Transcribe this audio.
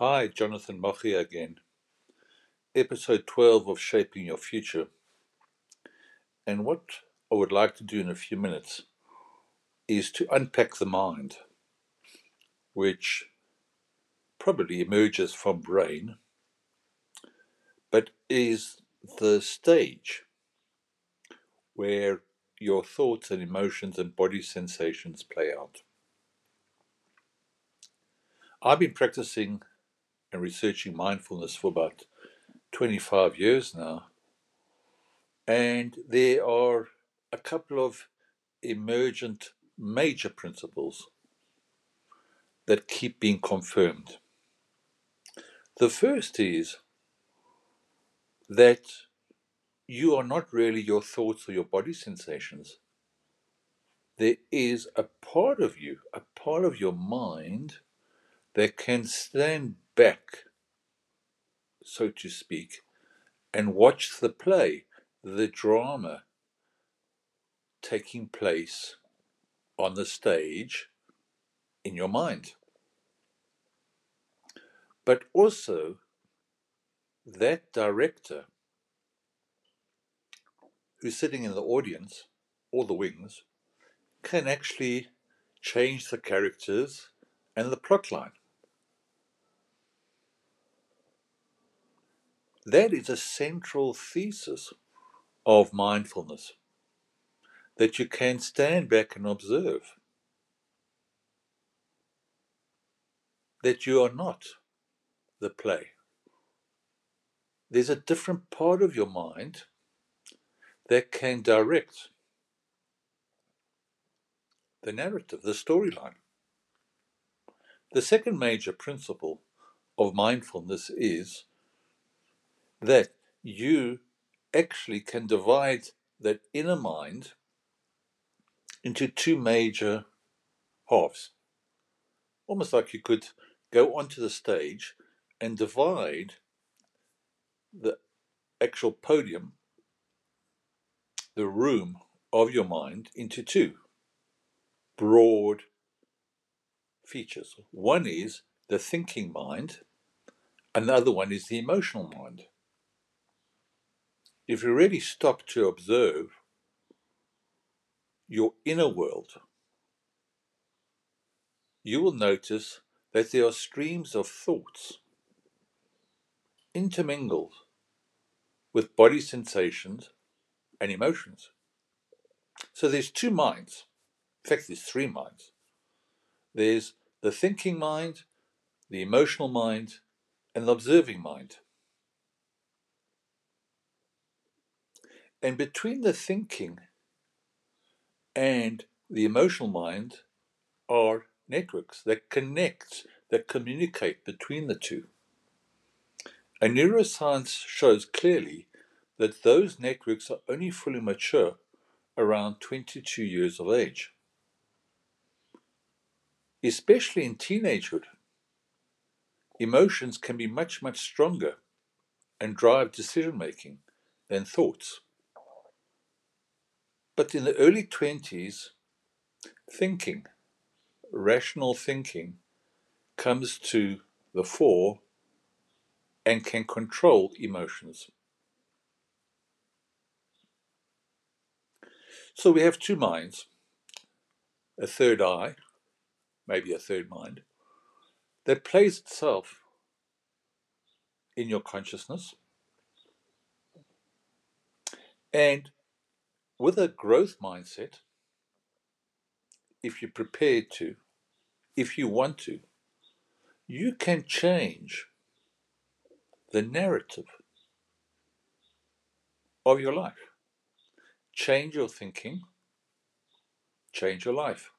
Hi, Jonathan Mochi again. Episode 12 of Shaping Your Future. And what I would like to do in a few minutes is to unpack the mind, which probably emerges from brain, but is the stage where your thoughts and emotions and body sensations play out. I've been practicing and researching mindfulness for about 25 years now. And there are a couple of emergent major principles that keep being confirmed. The first is that you are not really your thoughts or your body sensations. There is a part of you, a part of your mind that can stand back, so to speak, and watch the play, the drama taking place on the stage in your mind. But also, that director who's sitting in the audience, or the wings, can actually change the characters and the plot line. That is a central thesis of mindfulness that you can stand back and observe. That you are not the play. There's a different part of your mind that can direct the narrative, the storyline. The second major principle of mindfulness is that you actually can divide that inner mind into two major halves. Almost like you could go onto the stage and divide the actual podium, the room of your mind, into two broad features. One is the thinking mind, another one is the emotional mind if you really stop to observe your inner world, you will notice that there are streams of thoughts intermingled with body sensations and emotions. So there's two minds. In fact, there's three minds. There's the thinking mind, the emotional mind, and the observing mind. And between the thinking and the emotional mind are networks that connect, that communicate between the two. And neuroscience shows clearly that those networks are only fully mature around 22 years of age. Especially in teenagehood, emotions can be much, much stronger and drive decision making than thoughts. But in the early 20s, thinking, rational thinking, comes to the fore and can control emotions. So we have two minds, a third eye, maybe a third mind, that plays itself in your consciousness. And with a growth mindset, if you're prepared to, if you want to, you can change the narrative of your life. Change your thinking, change your life.